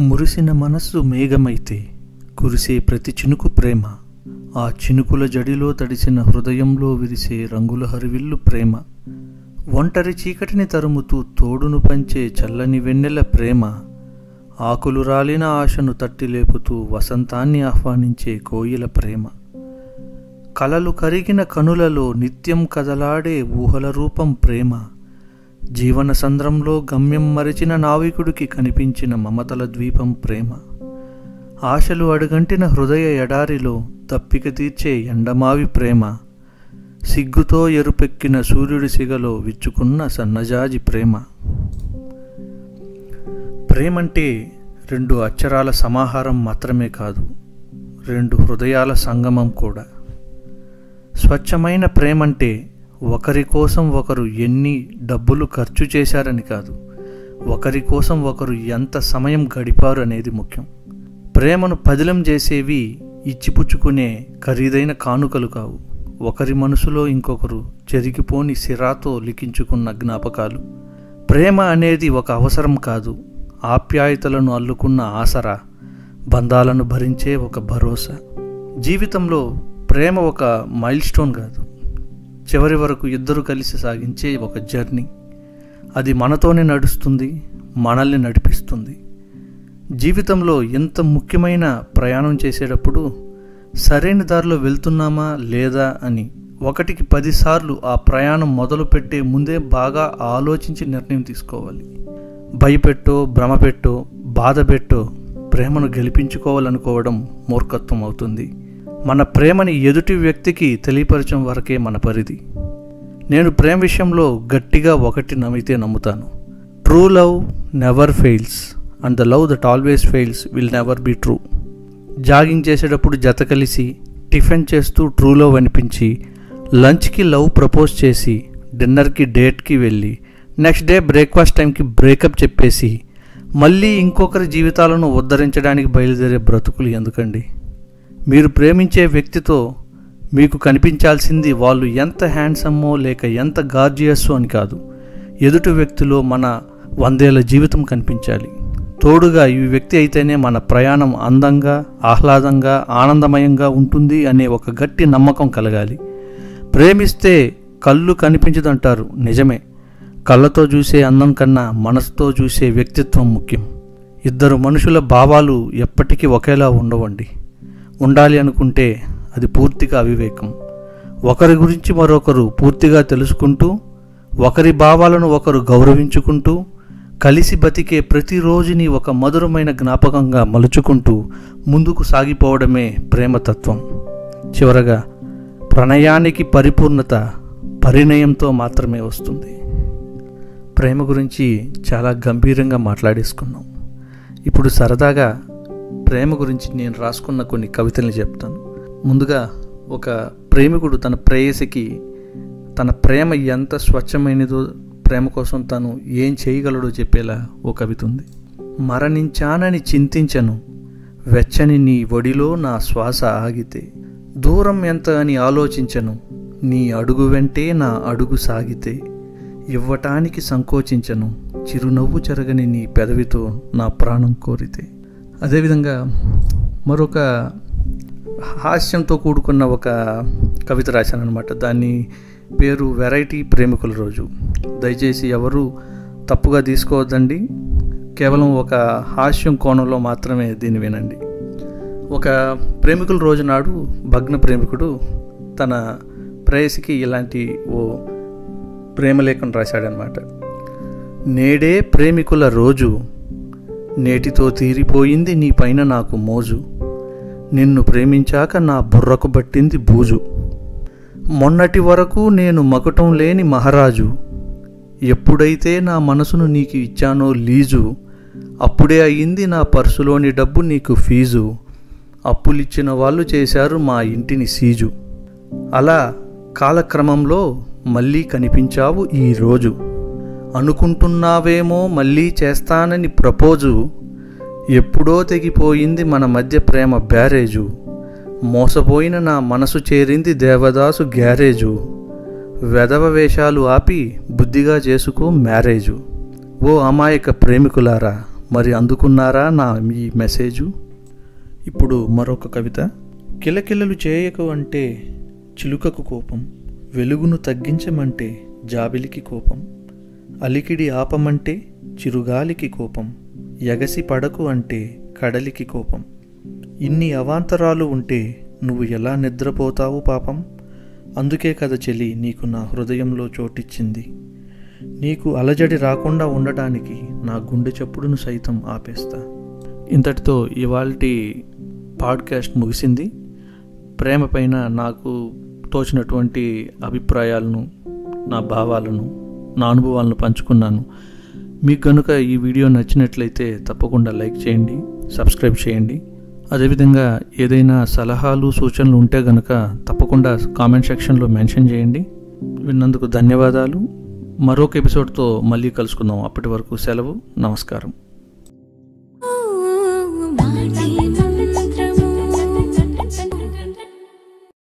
మురిసిన మనస్సు మేఘమైతే కురిసే ప్రతి చినుకు ప్రేమ ఆ చినుకుల జడిలో తడిసిన హృదయంలో విరిసే రంగుల హరివిల్లు ప్రేమ ఒంటరి చీకటిని తరుముతూ తోడును పంచే చల్లని వెన్నెల ప్రేమ ఆకులు రాలిన ఆశను తట్టి లేపుతూ వసంతాన్ని ఆహ్వానించే కోయిల ప్రేమ. కలలు కరిగిన కనులలో నిత్యం కదలాడే ఊహల రూపం ప్రేమ జీవన సంద్రంలో గమ్యం మరిచిన నావికుడికి కనిపించిన మమతల ద్వీపం ప్రేమ. ఆశలు అడుగంటిన హృదయ ఎడారిలో తప్పిక తీర్చే ఎండమావి ప్రేమ. సిగ్గుతో ఎరుపెక్కిన సూర్యుడి సిగలో విచ్చుకున్న సన్నజాజి ప్రేమ. ప్రేమంటే రెండు అక్షరాల సమాహారం మాత్రమే కాదు రెండు హృదయాల సంగమం కూడా. స్వచ్ఛమైన ప్రేమంటే ఒకరి కోసం ఒకరు ఎన్ని డబ్బులు ఖర్చు చేశారని కాదు ఒకరి కోసం ఒకరు ఎంత సమయం గడిపారు అనేది ముఖ్యం. ప్రేమను పదిలం చేసేవి ఇచ్చిపుచ్చుకునే ఖరీదైన కానుకలు కావు. ఒకరి మనసులో ఇంకొకరు చెరిగిపోని సిరాతో లిఖించుకున్న జ్ఞాపకాలు. ప్రేమ అనేది ఒక అవసరం కాదు ఆప్యాయతలను అల్లుకున్న ఆసరా బంధాలను భరించే ఒక భరోసా. జీవితంలో ప్రేమ ఒక మైల్ స్టోన్ కాదు. చివరి వరకు ఇద్దరు కలిసి సాగించే ఒక జర్నీ. అది మనతోనే నడుస్తుంది మనల్ని నడిపిస్తుంది. జీవితంలో ఎంత ముఖ్యమైన ప్రయాణం చేసేటప్పుడు సరైన దారిలో వెళ్తున్నామా లేదా అని ఒకటికి పదిసార్లు ఆ ప్రయాణం మొదలుపెట్టే ముందే బాగా ఆలోచించి నిర్ణయం తీసుకోవాలి. భయపెట్టో భ్రమపెట్టో బాధపెట్టో ప్రేమను గెలిపించుకోవాలనుకోవడం మూర్ఖత్వం అవుతుంది. మన ప్రేమని ఎదుటి వ్యక్తికి తెలియపరచడం వరకే మన పరిధి. నేను ప్రేమ విషయంలో గట్టిగా ఒకటి నమ్మితే నమ్ముతాను. True love never fails and the love that always fails will never be true jogging చేసేటప్పుడు జత కలిసి టిఫిన్ చేస్తూ ట్రూ లవ్ అనిపించి లంచ్కి లవ్ ప్రపోజ్ చేసి డిన్నర్కి డేట్కి వెళ్ళి నెక్స్ట్ డే బ్రేక్ఫాస్ట్ టైంకి బ్రేకప్ చెప్పేసి మళ్ళీ ఇంకొకరి జీవితాలను ఉద్ధరించడానికి బయలుదేరే బ్రతుకులు ఎందుకండి? మీరు ప్రేమించే వ్యక్తితో మీకు కనిపించాల్సింది వాళ్ళు ఎంత హ్యాండ్సమ్మో లేక ఎంత గార్జియస్సో అని కాదు. ఎదుటి వ్యక్తిలో మన వందేళ్ళ జీవితం కనిపించాలి. తోడుగా ఈ వ్యక్తి అయితేనే మన ప్రయాణం అందంగా ఆహ్లాదంగా ఆనందమయంగా ఉంటుంది అనే ఒక గట్టి నమ్మకం కలగాలి. ప్రేమిస్తే కళ్ళు కనిపించదంటారు నిజమే. కళ్ళతో చూసే అందం కన్నా మనసుతో చూసే వ్యక్తిత్వం ముఖ్యం. ఇద్దరు మనుషుల భావాలు ఎప్పటికీ ఒకేలా ఉండవండి. ఉండాలి అనుకుంటే అది పూర్తిగా అవివేకం. ఒకరి గురించి మరొకరు పూర్తిగా తెలుసుకుంటూ ఒకరి భావాలను ఒకరు గౌరవించుకుంటూ కలిసి బతికే ప్రతిరోజుని ఒక మధురమైన జ్ఞాపకంగా మలుచుకుంటూ ముందుకు సాగిపోవడమే ప్రేమతత్వం. చివరగా ప్రణయానికి పరిపూర్ణత పరిణయంతో మాత్రమే వస్తుంది. ప్రేమ గురించి చాలా గంభీరంగా మాట్లాడేసుకున్నాం. ఇప్పుడు సరదాగా ప్రేమ గురించి నేను రాసుకున్న కొన్ని కవితల్ని చెప్తాను. ముందుగా ఒక ప్రేమికుడు తన ప్రేయసికి తన ప్రేమ ఎంత స్వచ్ఛమైనదో ప్రేమ కోసం తను ఏం చేయగలడో చెప్పేలా ఓ కవిత ఉంది. మరణించానని చింతించను వెచ్చని నీ ఒడిలో నా శ్వాస ఆగితే. దూరం ఎంత అని ఆలోచించను నీ అడుగు వెంటే నా అడుగు సాగితే. ఇవ్వటానికి సంకోచించను చిరునవ్వు జరగని నీ పెదవితో నా ప్రాణం కోరితే. అదేవిధంగా మరొక హాస్యంతో కూడుకున్న ఒక కవిత రాశాను అనమాట దాన్ని పేరు వెరైటీ ప్రేమికుల రోజు. దయచేసి ఎవరు తప్పుగా తీసుకోవద్దండి. కేవలం ఒక హాస్యం కోణంలో మాత్రమే దీన్ని వినండి. ఒక ప్రేమికుల రోజు నాడు భగ్న ప్రేమికుడు తన ప్రేయసికి ఇలాంటి ఓ ప్రేమలేఖను రాశాడనమాట నేడే ప్రేమికుల రోజు నేటితో తీరిపోయింది నీ పైన నాకు మోజు. నిన్ను ప్రేమించాక నా బుర్రకు పట్టింది బూజు. మొన్నటి వరకు నేను మకుటం లేని మహారాజు. ఎప్పుడైతే నా మనసును నీకు ఇచ్చానో లీజు అప్పుడే అయింది నా పర్సులోని డబ్బు నీకు ఫీజు. అప్పులిచ్చిన వాళ్ళు చేశారు మా ఇంటిని సీజు. అలా కాలక్రమంలో మళ్ళీ కనిపించావు ఈరోజు అనుకుంటున్నావేమో మళ్ళీ చేస్తానని ప్రపోజు ఎప్పుడో తెగిపోయింది మన మధ్య ప్రేమ బ్యారేజు. మోసపోయిన నా మనసు చేరింది దేవదాసు గ్యారేజు. వెధవ వేషాలు ఆపి బుద్ధిగా చేసుకో మ్యారేజు. ఓ అమాయక ప్రేమికులారా మరి అందుకున్నారా నా మీ మెసేజు? ఇప్పుడు మరొక కవిత. కిలకిలలు చేయకు అంటే చిలుకకు కోపం వెలుగును తగ్గించమంటే జాబిలికి కోపం. అలికిడి ఆపమంటే చిరుగాలికి కోపం ఎగసి పడకు అంటే కడలికి కోపం. ఇన్ని అవాంతరాలు ఉంటే నువ్వు ఎలా నిద్రపోతావు పాపం? అందుకే కథ చెలి నీకు నా హృదయంలో చోటిచ్చింది. నీకు అలజడి రాకుండా ఉండటానికి నా గుండె చప్పుడును సైతం ఆపేస్తా. ఇంతటితో ఇవాల్టి పాడ్కాస్ట్ ముగిసింది. ప్రేమ పైన నాకు తోచినటువంటి అభిప్రాయాలను నా భావాలను నా అనుభవాలను పంచుకున్నాను. మీకు కనుక ఈ వీడియో నచ్చినట్లయితే తప్పకుండా లైక్ చేయండి సబ్స్క్రైబ్ చేయండి. అదేవిధంగా ఏదైనా సలహాలు సూచనలు ఉంటే కనుక తప్పకుండా కామెంట్ సెక్షన్లో మెన్షన్ చేయండి. విన్నందుకు ధన్యవాదాలు. మరొక ఎపిసోడ్తో మళ్ళీ కలుసుకుందాం. అప్పటి వరకు సెలవు. నమస్కారం.